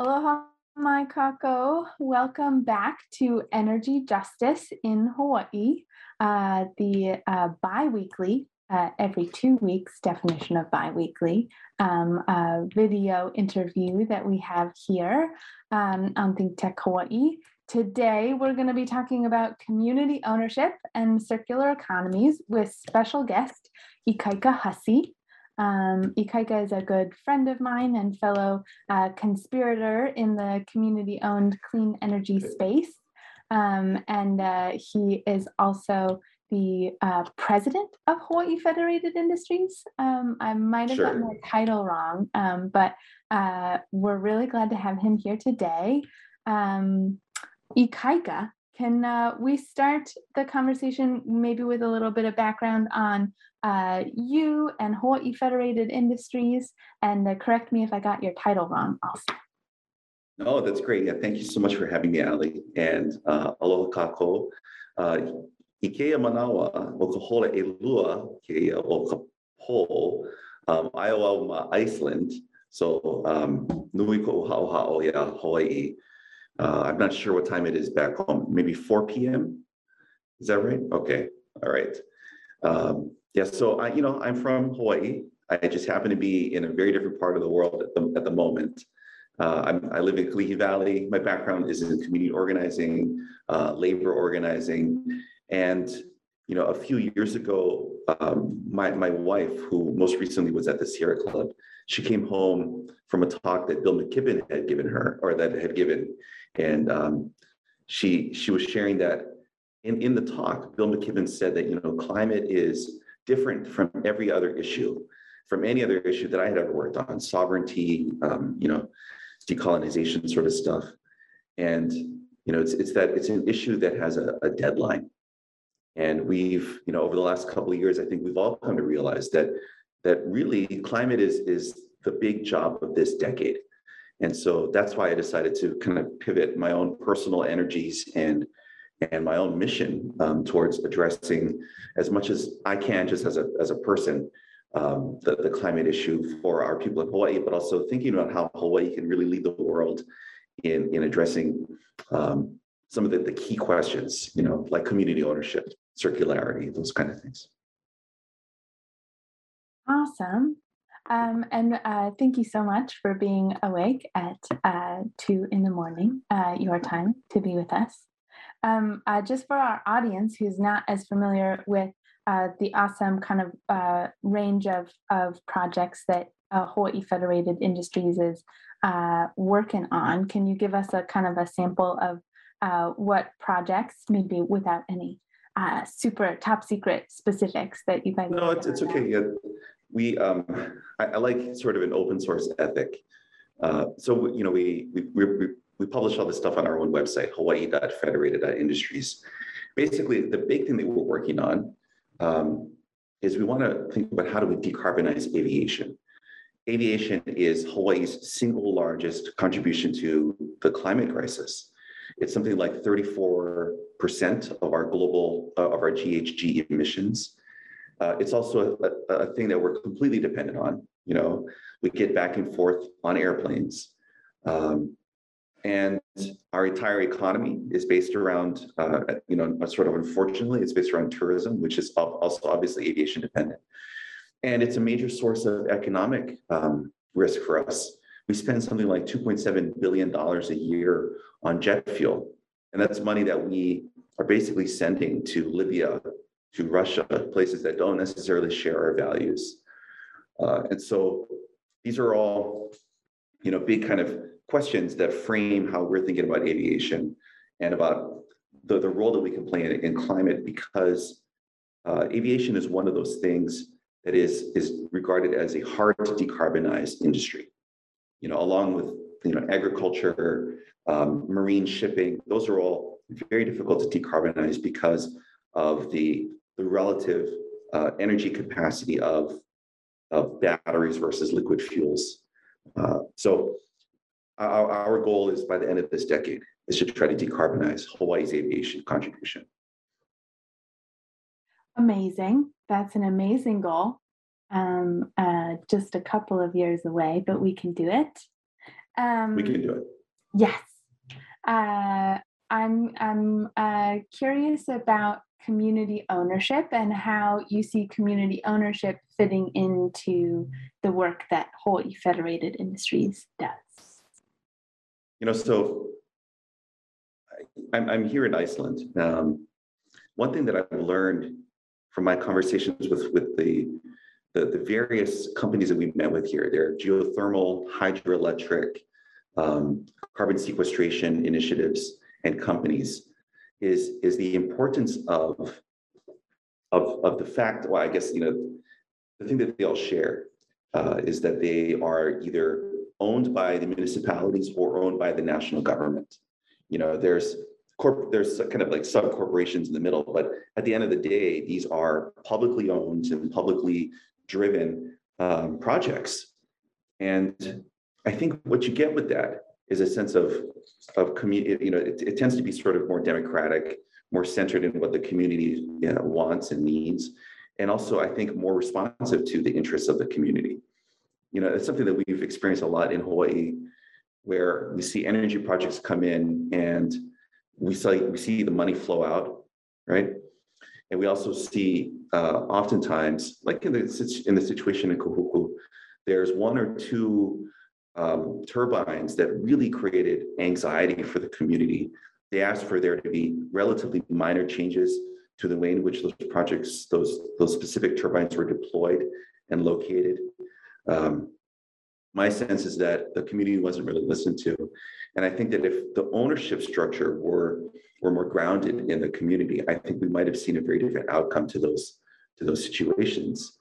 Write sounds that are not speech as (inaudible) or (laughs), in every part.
Aloha, my kako. Welcome back to Energy Justice in Hawaii, uh, the uh, bi weekly, uh, every two weeks definition of bi weekly um, video interview that we have here um, on Think Tech Hawaii. Today, we're going to be talking about community ownership and circular economies with special guest Ikaika Hussey. Um, Ikaika is a good friend of mine and fellow uh, conspirator in the community owned clean energy space. Um, and uh, he is also the uh, president of Hawaii Federated Industries. Um, I might have sure. gotten the title wrong, um, but uh, we're really glad to have him here today. Um, Ikaika, can uh, we start the conversation maybe with a little bit of background on uh, you and Hawaii Federated Industries, and uh, correct me if I got your title wrong also. No, that's great. Yeah, thank you so much for having me, Ali. And uh, aloha kako. Uh, Ikea manawa o ka hola e lua ke o ka po um, Iowa, Iceland. So um, nui ko hao ya Hawaii. Uh, I'm not sure what time it is back home. Maybe 4 p.m. Is that right? Okay. All right. Um, yeah. So I, you know, I'm from Hawaii. I just happen to be in a very different part of the world at the, at the moment. Uh, i live in Kalihi Valley. My background is in community organizing, uh, labor organizing, and you know, a few years ago, um, my my wife, who most recently was at the Sierra Club, she came home from a talk that Bill McKibben had given her, or that had given, and um, she she was sharing that in, in the talk, Bill McKibben said that you know climate is different from every other issue, from any other issue that I had ever worked on, sovereignty, um, you know, decolonization sort of stuff, and you know it's it's that it's an issue that has a, a deadline, and we've you know over the last couple of years, I think we've all come to realize that that really climate is is the big job of this decade. And so that's why I decided to kind of pivot my own personal energies and and my own mission um, towards addressing as much as I can, just as a as a person, um, the, the climate issue for our people in Hawaii, but also thinking about how Hawaii can really lead the world in in addressing um, some of the, the key questions, you know, like community ownership, circularity, those kind of things. Awesome. Um, and uh, thank you so much for being awake at uh, two in the morning, uh, your time, to be with us. Um, uh, just for our audience who's not as familiar with uh, the awesome kind of uh, range of, of projects that Hawaii Federated Industries is working on, can you give us a kind of a sample of what projects, maybe without any super top secret specifics that you guys? No, it's, it's okay. Yeah we um, I, I, like sort of an open source ethic. Uh, so you know we, we we we publish all this stuff on our own website, Hawaii.federated.industries. Basically, the big thing that we're working on um, is we want to think about how do we decarbonize aviation. Aviation is Hawaii's single largest contribution to the climate crisis. It's something like 34% of our global, uh, of our GHG emissions. Uh, it's also a, a, thing that we're completely dependent on. You know, we get back and forth on airplanes. Um, and our entire economy is based around, uh, you know, sort of unfortunately, it's based around tourism, which is also obviously aviation dependent. And it's a major source of economic um, risk for us. We spend something like $2.7 billion a year on jet fuel. And that's money that we are basically sending to Libya, to Russia, places that don't necessarily share our values. Uh, and so these are all, you know, big kind of questions that frame how we're thinking about aviation and about the, the role that we can play in, in climate because uh, aviation is one of those things that is, is regarded as a hard to decarbonize industry. You know, along with you know agriculture, um, marine shipping, those are all very difficult to decarbonize because of the the relative uh, energy capacity of, of batteries versus liquid fuels. Uh, so our, our goal is by the end of this decade is to try to decarbonize Hawaii's aviation contribution. Amazing. That's an amazing goal. Um, uh, just a couple of years away, but we can do it. Um, We can do it. Yes. Uh, I'm I'm uh, curious about community ownership and how you see community ownership fitting into the work that Hawaii Federated Industries does. You know, so I- I'm, I'm here in Iceland. Um, one thing that I've learned from my conversations with, with the, the, the various companies that we've met with here, they're geothermal, hydroelectric, um, carbon sequestration initiatives and companies, is, is the importance of, of, of the fact, well, I guess, you know, the thing that they all share uh, is that they are either owned by the municipalities or owned by the national government. You know, there's corp, there's kind of like sub corporations in the middle, but at the end of the day, these are publicly owned and publicly driven um, projects. And I think what you get with that is a sense of of community. You know, it, it tends to be sort of more democratic, more centered in what the community you know, wants and needs, and also I think more responsive to the interests of the community. You know, it's something that we've experienced a lot in Hawaii, where we see energy projects come in and we see we see the money flow out, right? And we also see uh, oftentimes, like in the in the situation in Kahuku, there's one or two um, turbines that really created anxiety for the community. They asked for there to be relatively minor changes to the way in which those projects, those those specific turbines were deployed and located. Um, my sense is that the community wasn't really listened to. And I think that if the ownership structure were, were more grounded in the community, I think we might have seen a very different outcome to those, to those situations.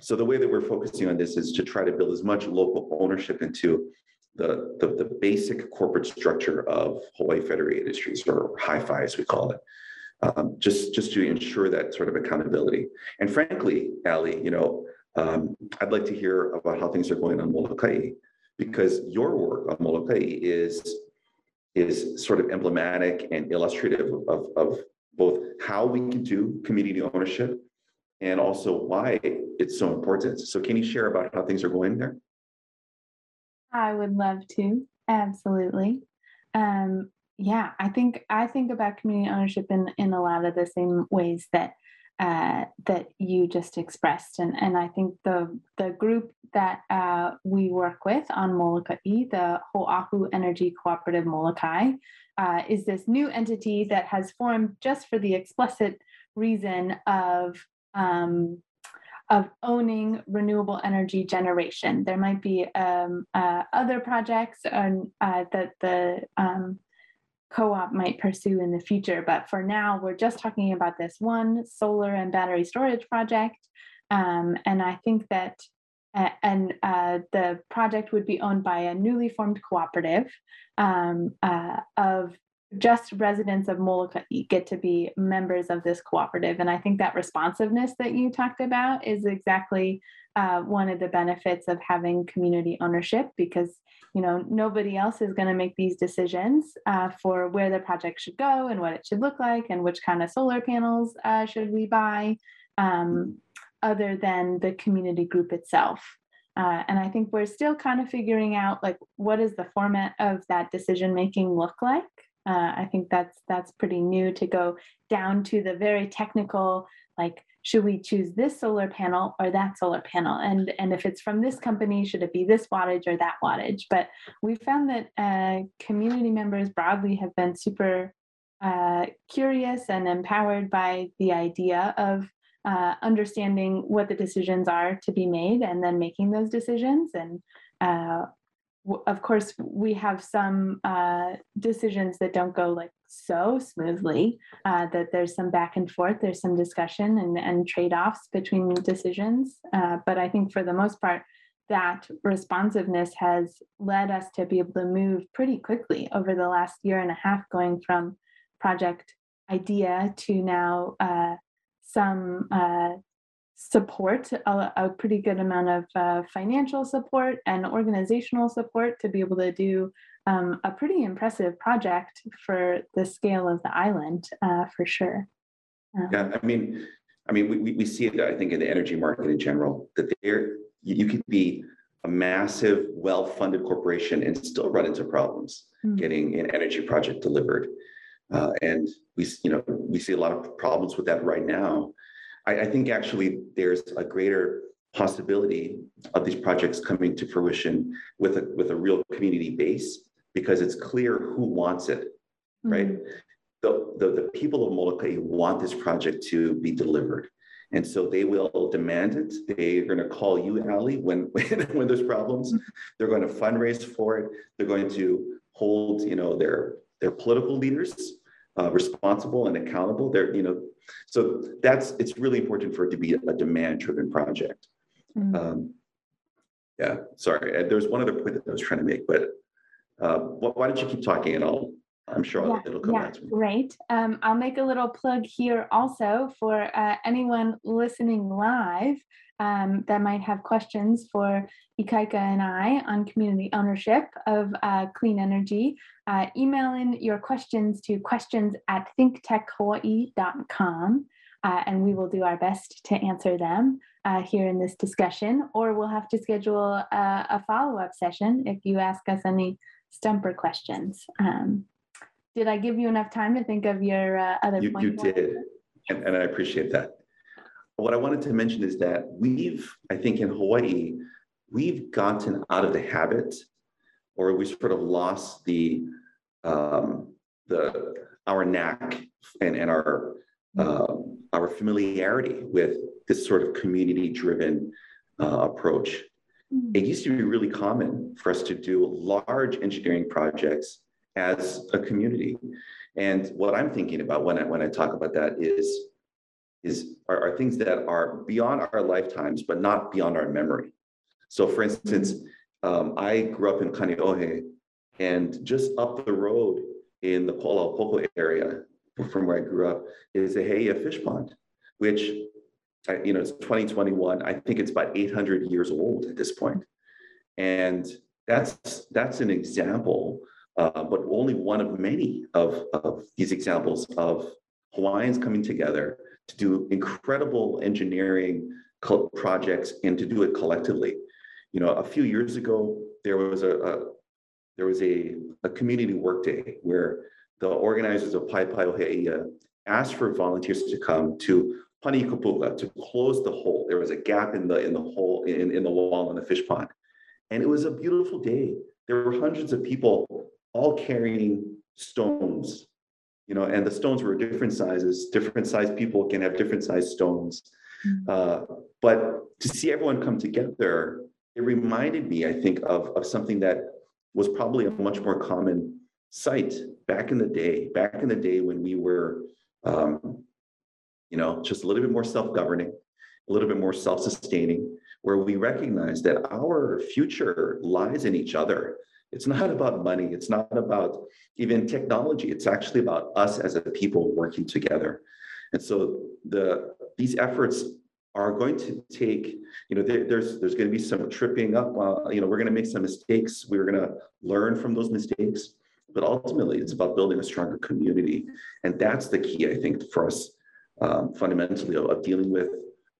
So the way that we're focusing on this is to try to build as much local ownership into the, the, the basic corporate structure of Hawaii Federated Industries, or HIFI as we call it. Um, just, just to ensure that sort of accountability. And frankly, Ali, you know, um, I'd like to hear about how things are going on Molokai, because your work on Molokai is is sort of emblematic and illustrative of, of both how we can do community ownership and also why it's so important. So can you share about how things are going there? I would love to. Absolutely. Um, yeah, I think I think about community ownership in in a lot of the same ways that uh, that you just expressed, and and I think the the group that uh, we work with on Molokai, the Ho'ahu Energy Cooperative Molokai, uh, is this new entity that has formed just for the explicit reason of um, of owning renewable energy generation. There might be um, uh, other projects um, uh, that the um, co-op might pursue in the future, but for now, we're just talking about this one solar and battery storage project. Um, and I think that uh, and uh, the project would be owned by a newly formed cooperative um, uh, of just residents of Molokai get to be members of this cooperative. And I think that responsiveness that you talked about is exactly uh, one of the benefits of having community ownership because you know nobody else is going to make these decisions uh, for where the project should go and what it should look like and which kind of solar panels uh, should we buy um, other than the community group itself. Uh, and I think we're still kind of figuring out like what does the format of that decision making look like. Uh, I think that's that's pretty new to go down to the very technical, like should we choose this solar panel or that solar panel, and and if it's from this company, should it be this wattage or that wattage? But we found that uh, community members broadly have been super uh, curious and empowered by the idea of uh, understanding what the decisions are to be made and then making those decisions and uh, of course, we have some uh, decisions that don't go like so smoothly, uh, that there's some back and forth, there's some discussion and, and trade offs between decisions. Uh, but I think for the most part, that responsiveness has led us to be able to move pretty quickly over the last year and a half, going from project idea to now uh, some uh, support, a, a, pretty good amount of uh, financial support and organizational support to be able to do um, a pretty impressive project for the scale of the island, uh, for sure. Um, yeah, I mean, I mean, we, we see it, I think, in the energy market in general, that there you, you could be a massive, well-funded corporation and still run into problems Mm. getting an energy project delivered. Uh, and we, you know, we see a lot of problems with that right now. I, I think actually there's a greater possibility of these projects coming to fruition with a, with a real community base because it's clear who wants it, right? Mm. The, the, the people of Molokai want this project to be delivered. And so they will demand it. They're going to call you, Ali, when, (laughs) when, when there's problems. They're going to fundraise for it. They're going to hold, you know, their, their political leaders uh, responsible and accountable. They're, you know, so that's, it's really important for it to be a demand-driven project. Mm. Um, yeah, sorry. Uh, There's one other point that I was trying to make, but uh, why, why don't you keep talking and I'll, I'm sure I'll- it'll come Yeah, great. Um, I'll make a little plug here also for uh, anyone listening live um, that might have questions for Ikaika and I on community ownership of uh, clean energy. Uh, email in your questions to questions at thinktechhawaii.com uh, and we will do our best to answer them uh, here in this discussion, or we'll have to schedule a, a follow-up session if you ask us any stumper questions. Um, did I give you enough time to think of your uh, other You, you did, and, and I appreciate that. What I wanted to mention is that we've, I think in Hawaii, we've gotten out of the habit, or we sort of lost the, um, the, our knack and, and our, um, our familiarity with this sort of community-driven uh, approach. Mm. It used to be really common for us to do large engineering projects as a community. And what I'm thinking about when I, when I talk about that is, is are, are things that are beyond our lifetimes, but not beyond our memory. So for instance, um, I grew up in Kaneohe and just up the road in the Poco area from where I grew up is a He'eia fish pond, which, you know, it's 2021. I think it's about 800 years old at this point. And that's, that's an example uh, but only one of many of, of these examples of Hawaiians coming together to do incredible engineering co- projects and to do it collectively. You know, a few years ago, there was a, a there was a, a community workday where the organizers of Paepae o He'eia asked for volunteers to come to Panikupuka to close the hole. There was a gap in the in the hole in, in the wall in the fish pond. And it was a beautiful day. There were hundreds of people all carrying stones, you know, and the stones were different sizes. Different sized people can have different sized stones. Mm. Uh, but to see everyone come together, it reminded me, I think, of, of something that was probably a much more common sight back in the day, back in the day when we were, um, you know, just a little bit more self-governing, a little bit more self-sustaining, where we recognize that our future lies in each other. It's not about money. It's not about even technology. It's actually about us as a people working together. And so the these efforts are going to take, you know, there, there's there's going to be some tripping up. Uh, you know, we're going to make some mistakes. We're going to learn from those mistakes. But ultimately, it's about building a stronger community, and that's the key, I think, for us um, fundamentally of, of dealing with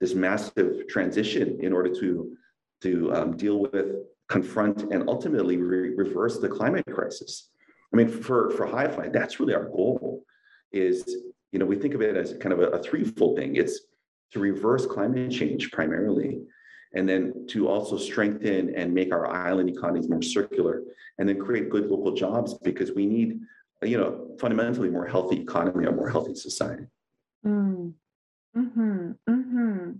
this massive transition in order to to um, deal with, confront, and ultimately re- reverse the climate crisis. I mean, for for HiFi, that's really our goal. Is you know we think of it as kind of a, a threefold thing. It's to reverse climate change primarily, and then to also strengthen and make our island economies more circular, and then create good local jobs because we need, you know, fundamentally more healthy economy, a more healthy society. Mm. Mm-hmm. Mm-hmm.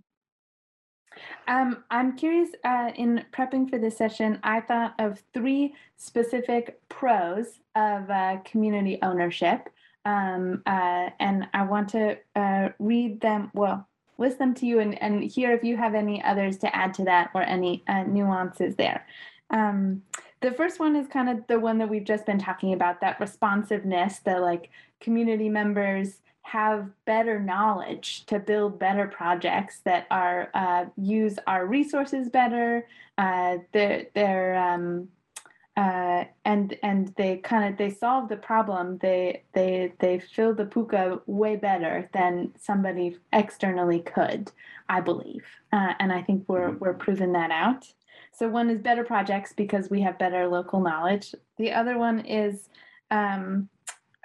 Um, I'm curious, uh, in prepping for this session, I thought of three specific pros of uh, community ownership. Um, uh, and I want to uh, read them, well, list them to you and, and hear if you have any others to add to that or any uh, nuances there. Um, the first one is kind of the one that we've just been talking about that responsiveness, the like community members have better knowledge to build better projects that are uh, use our resources better. Uh, they're they're um, uh, and and they kind of they solve the problem. They they they fill the puka way better than somebody externally could. I believe, uh, and I think we're we're proving that out. so one is better projects because we have better local knowledge. The other one is um,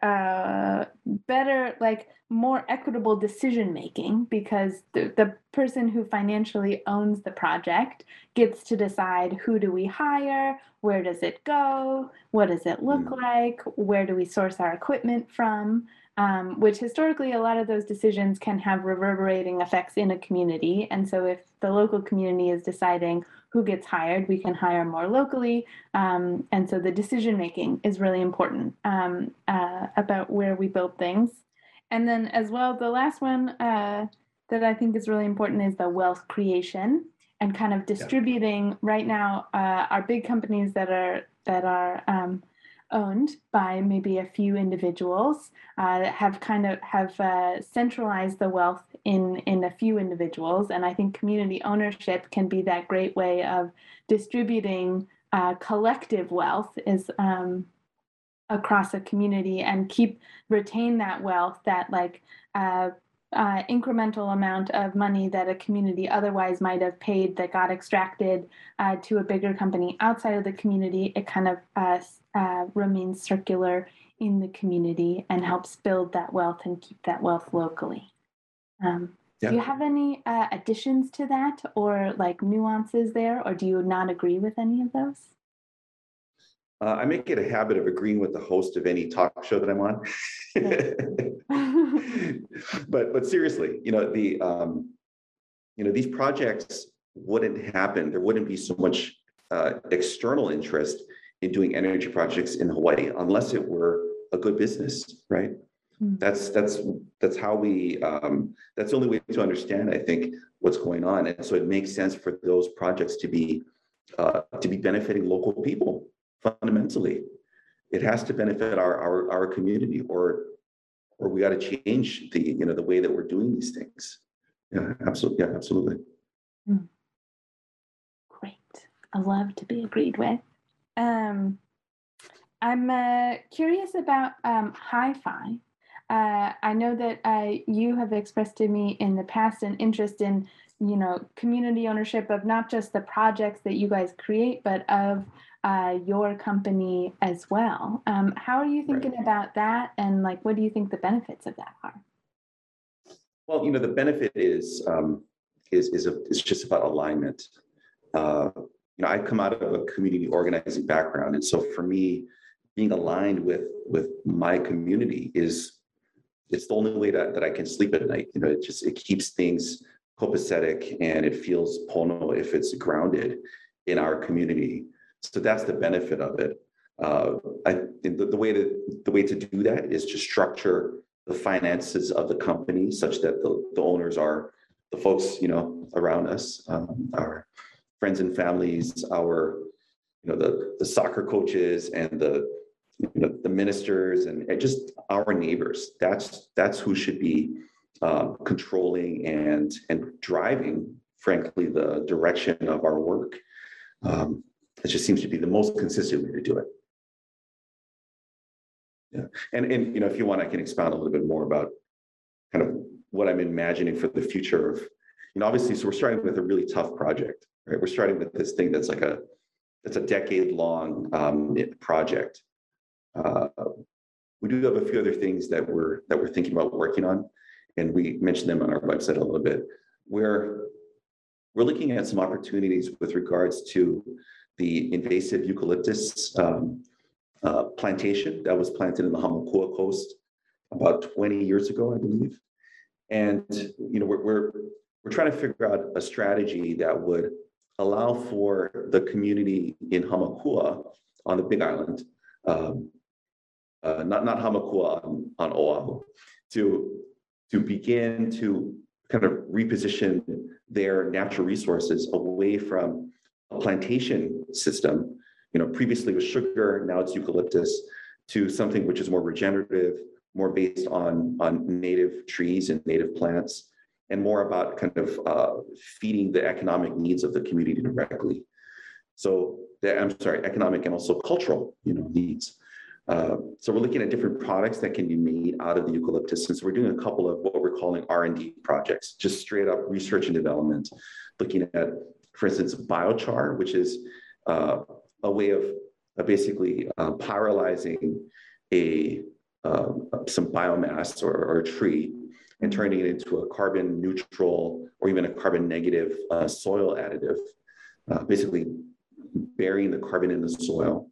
uh, better, like more equitable decision making because the, the person who financially owns the project gets to decide who do we hire, where does it go, what does it look mm. like, where do we source our equipment from um, which historically a lot of those decisions can have reverberating effects in a community. And so if the local community is deciding who gets hired, we can hire more locally. Um, and so the decision making is really important um, uh, about where we build things. And then as well, the last one uh, that I think is really important is the wealth creation and kind of distributing yeah. right now uh, our big companies that are that are um, owned by maybe a few individuals uh, that have kind of have uh, centralized the wealth in in a few individuals. And i think community ownership can be that great way of distributing uh, collective wealth is um, across a community and keep retain that wealth that like uh, uh, incremental amount of money that a community otherwise might have paid that got extracted uh, to a bigger company outside of the community, it kind of uh, uh remains circular in the community and helps build that wealth and keep that wealth locally. Um, yeah. Do you have any uh, additions to that or like nuances there, or do you not agree with any of those? Uh, I make it a habit of agreeing with the host of any talk show that I'm on. (laughs) (laughs) but but seriously, you know the um, you know these projects wouldn't happen. There wouldn't be so much uh, external interest in doing energy projects in Hawaii unless it were a good business, right? Mm. That's that's that's how we. Um, that's the only way to understand, I think, what's going on, and so it makes sense for those projects to be uh, to be benefiting local people fundamentally. It has to benefit our our, our community, or or we got to change the you know the way that we're doing these things yeah absolutely yeah absolutely mm. great i love to be agreed with um i'm uh, curious about um hi-fi uh, I know that uh, you have expressed to me in the past an interest in, you know, community ownership of not just the projects that you guys create, but of uh, your company as well. Um, how are you thinking right. about that, and like, what do you think the benefits of that are? Well, you know, the benefit is um, is is a, is just about alignment. Uh, you know, I come out of a community organizing background, and so for me, being aligned with with my community is it's the only way that, that I can sleep at night. You know, it just it keeps things copacetic and it feels pono if it's grounded in our community. So that's the benefit of it. Uh, I, the, the, way to the way to do that is to structure the finances of the company such that the, the owners are the folks you know around us, um, our friends and families, our you know the the soccer coaches and the you know, the ministers and, and, just our neighbors. That's that's who should be uh, controlling and and driving, frankly, the direction of our work. Um, it just seems to be the most consistent way to do it. Yeah, and and you know, if you want, I can expound a little bit more about kind of what I'm imagining for the future of, you know, obviously, so we're starting with a really tough project, right? We're starting with this thing that's like a that's a decade long um, project. Uh, we do have a few other things that we're that we're thinking about working on, and we mentioned them on our website a little bit. Where we're looking at some opportunities with regards to the invasive eucalyptus um, uh, plantation that was planted in the Hamakua coast about 20 years ago, I believe. And you know, we're, we're we're trying to figure out a strategy that would allow for the community in Hamakua on the Big Island, um, uh, not not Hamakua on, on Oahu, to to begin to kind of reposition their natural resources away from a plantation system, you know, previously was sugar, now it's eucalyptus, to something which is more regenerative, more based on, on native trees and native plants, and more about kind of uh, feeding the economic needs of the community directly. So the, I'm sorry, economic and also cultural, you know, needs. Uh, so we're looking at different products that can be made out of the eucalyptus. And so we're doing a couple of what we're calling R&D projects, just straight up research and development, looking at for instance, biochar, which is uh, a way of uh, basically uh, pyrolyzing a um, some biomass or, or, a tree and turning it into a carbon neutral or even a carbon negative uh, soil additive, uh, basically burying the carbon in the soil.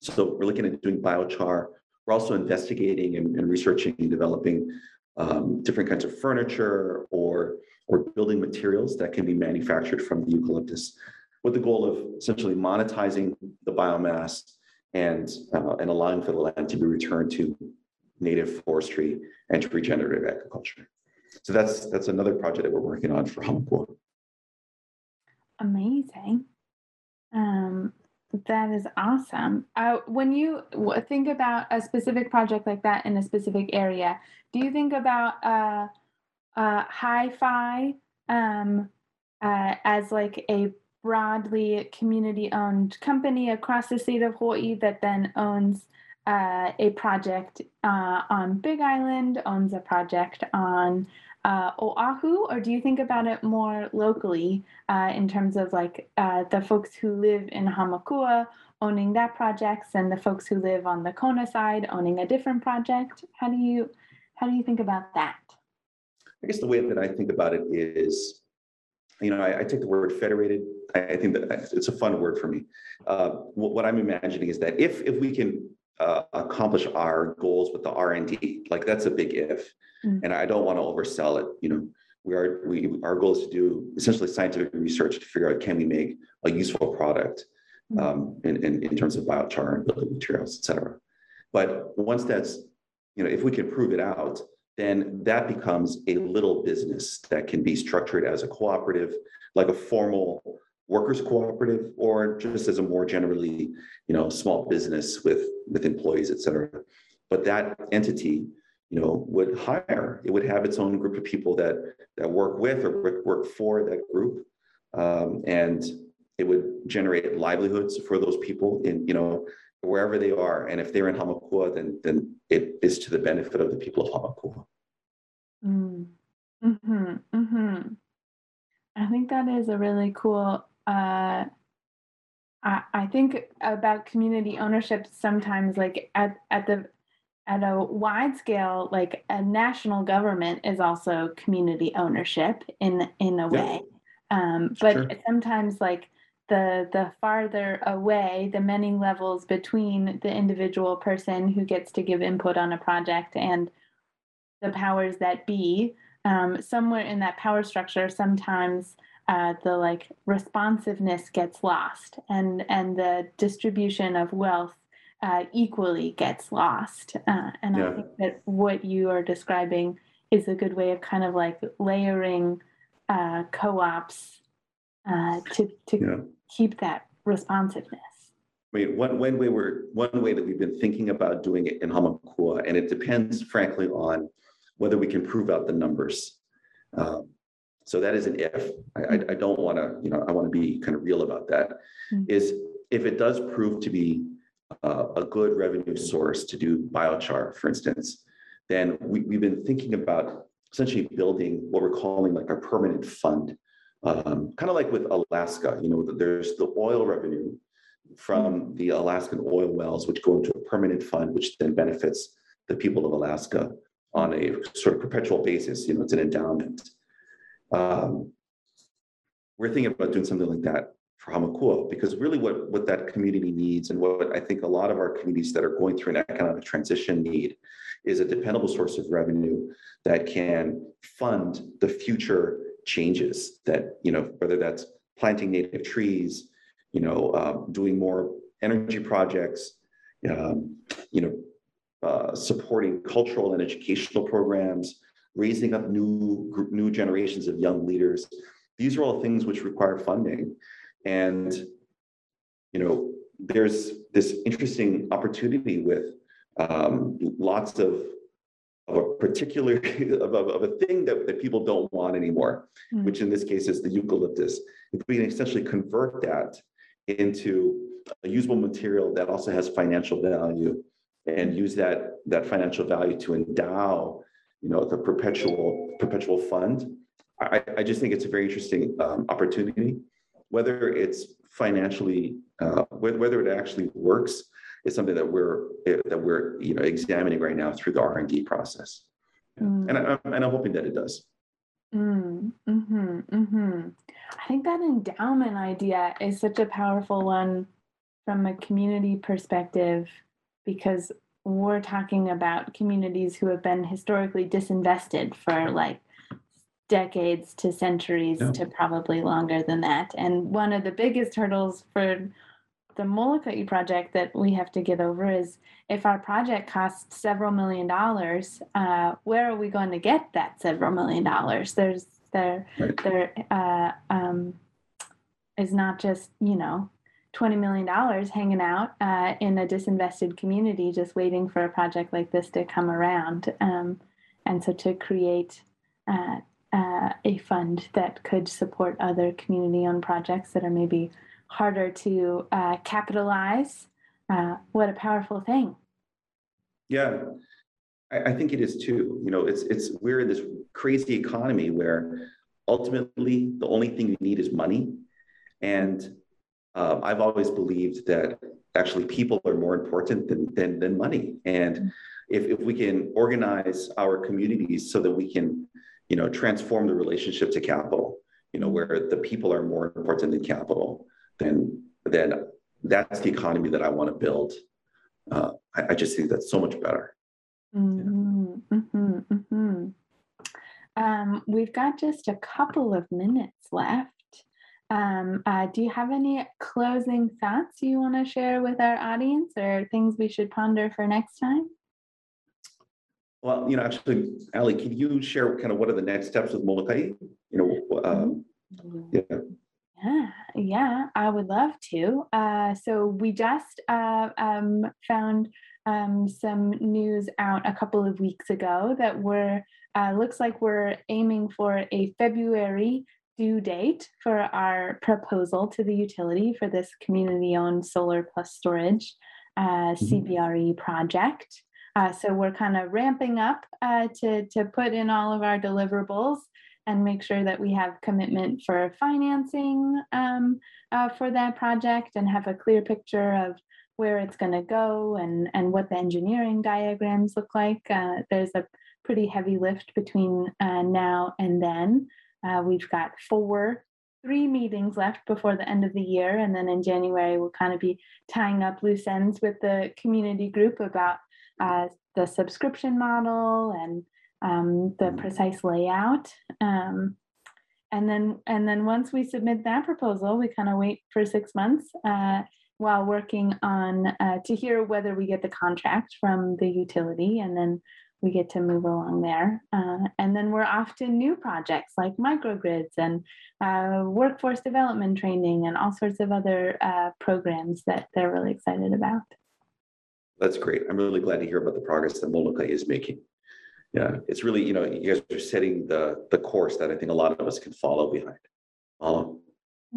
So we're looking at doing biochar. We're also investigating and, and researching and developing um, different kinds of furniture or, or building materials that can be manufactured from the eucalyptus with the goal of essentially monetizing the biomass and, uh, and allowing for the land to be returned to native forestry and to regenerative agriculture. So that's that's another project that we're working on for Hamakua. Amazing. Um, that is awesome. Uh, when you think about a specific project like that in a specific area, do you think about uh, uh, hi-fi um, uh, as like a broadly community-owned company across the state of Hawaii that then owns uh, a project uh, on Big Island, owns a project on uh, Oahu, or do you think about it more locally uh, in terms of like uh, the folks who live in Hamakua owning that project and the folks who live on the Kona side owning a different project? How do you how do you think about that? I guess the way that I think about it is, you know, I, I take the word federated. I, I, think that it's a fun word for me. Uh, what, what I'm imagining is that if if we can uh, accomplish our goals with the R&D. Like that's a big if. Mm-hmm. And I don't want to oversell it. You know, we are we our goal is to do essentially scientific research to figure out can we make a useful product mm-hmm. um, in, in, in terms of biochar and building materials, et cetera. But once that's, you know, if we can prove it out, then that becomes a little business that can be structured as a cooperative, like a formal workers cooperative or just as a more generally you know small business with with employees et cetera. But that entity you know would hire it would have its own group of people that that work with or work for that group. Um, and it would generate livelihoods for those people in you know wherever they are. And if they're in hamakua then then it is to the benefit of the people of hamakua. Mm. hmm hmm I think that is a really cool uh, I, I think about community ownership sometimes like at, at the at a wide scale like a national government is also community ownership in in a way um, but sure. sometimes like the the farther away the many levels between the individual person who gets to give input on a project and the powers that be um, somewhere in that power structure sometimes uh, the like responsiveness gets lost and and the distribution of wealth uh, equally gets lost uh, and yeah. i think that what you are describing is a good way of kind of like layering uh, co-ops uh, to to yeah. keep that responsiveness I mean, one, one way we're one way that we've been thinking about doing it in Hamakua, and it depends, frankly, on whether we can prove out the numbers. Um, so that is an if. I, I, don't want to, you know, I want to be kind of real about that. Mm-hmm. Is if it does prove to be uh, a good revenue source to do biochar, for instance, then we, we've been thinking about essentially building what we're calling like a permanent fund, um, kind of like with Alaska. You know, there's the oil revenue from the Alaskan oil wells, which go into a permanent fund, which then benefits the people of Alaska on a sort of perpetual basis. You know, it's an endowment. Um, we're thinking about doing something like that for Hamakua because really what, what that community needs and what I think a lot of our communities that are going through an economic transition need is a dependable source of revenue that can fund the future changes that, you know, whether that's planting native trees, you know, um, doing more energy projects, um, you know, uh, supporting cultural and educational programs, raising up new new generations of young leaders. These are all things which require funding, and you know there's this interesting opportunity with um, lots of of a particular (laughs) of, of, of, a thing that, that people don't want anymore, mm. which in this case is the eucalyptus. If we can essentially convert that into a usable material that also has financial value and use that that financial value to endow you know, the perpetual perpetual fund. I, I just think it's a very interesting um, opportunity. whether it's financially, uh, whe- whether it actually works is something that we're, eh, that we're, you know, examining right now through the R and D process. Mm. And I, and I'm hoping that it does. Mm, hmm hmm I think that endowment idea is such a powerful one from a community perspective because we're talking about communities who have been historically disinvested for like decades to centuries Yeah. to probably longer than that. And one of the biggest hurdles for the Molokai project that we have to get over is if our project costs several million dollars, uh, where are we going to get that several million dollars? There's there Right. there uh, um, is not just you know twenty million dollars hanging out uh, in a disinvested community just waiting for a project like this to come around. Um, and so to create uh, uh, a fund that could support other community-owned projects that are maybe harder to uh, capitalize. Uh, what a powerful thing. Yeah, I, I think it is too. You know, it's, it's, we're in this crazy economy where ultimately the only thing you need is money. And uh, I've always believed that actually people are more important than, than, than money. And if, if we can organize our communities so that we can, you know, transform the relationship to capital, you know, where the people are more important than capital, then, then that's the economy that I want to build. Uh, I, I just think that's so much better. Mm-hmm, mhm, mhm. Um, we've got just a couple of minutes left. Um, uh, do you have any closing thoughts you want to share with our audience or things we should ponder for next time? Well, you know, actually, Ali, can you share kind of what are the next steps with Molokai? You know, um, yeah, Yeah, yeah, I would love to. Uh, so we just uh, um, found um, some news out a couple of weeks ago that we're uh, looks like we're aiming for a February due date for our proposal to the utility for this community-owned solar plus storage uh, CBRE project. Uh, so we're kind of ramping up uh, to to put in all of our deliverables and make sure that we have commitment for financing um, uh, for that project and have a clear picture of where it's going to go and, and what the engineering diagrams look like. Uh, there's a pretty heavy lift between uh, now and then. Uh, we've got four, three meetings left before the end of the year. And then in January, we'll kind of be tying up loose ends with the community group about uh, the subscription model and um, the precise layout. Um, and then and then once we submit that proposal, we kind of wait for six months uh, while working on uh, to hear whether we get the contract from the utility, and then we get to move along there. Uh, and then we're off to new projects like microgrids and uh, workforce development training and all sorts of other uh, programs that they're really excited about. that's great. I'm really glad to hear about the progress that Molokai is making. Yeah, it's really, you know, you guys are setting the, the course that I think a lot of us can follow behind. Follow.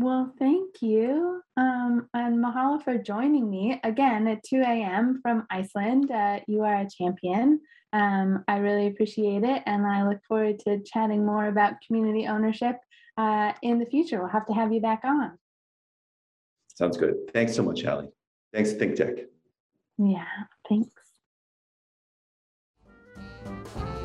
Well, thank you. Um, and mahalo for joining me again at 2 a.m. from Iceland. Uh, you are a champion. Um, I really appreciate it. And I look forward to chatting more about community ownership uh, in the future. We'll have to have you back on. Sounds good. Thanks so much, Ali. Thanks, Think Tech. Yeah, thanks. Thank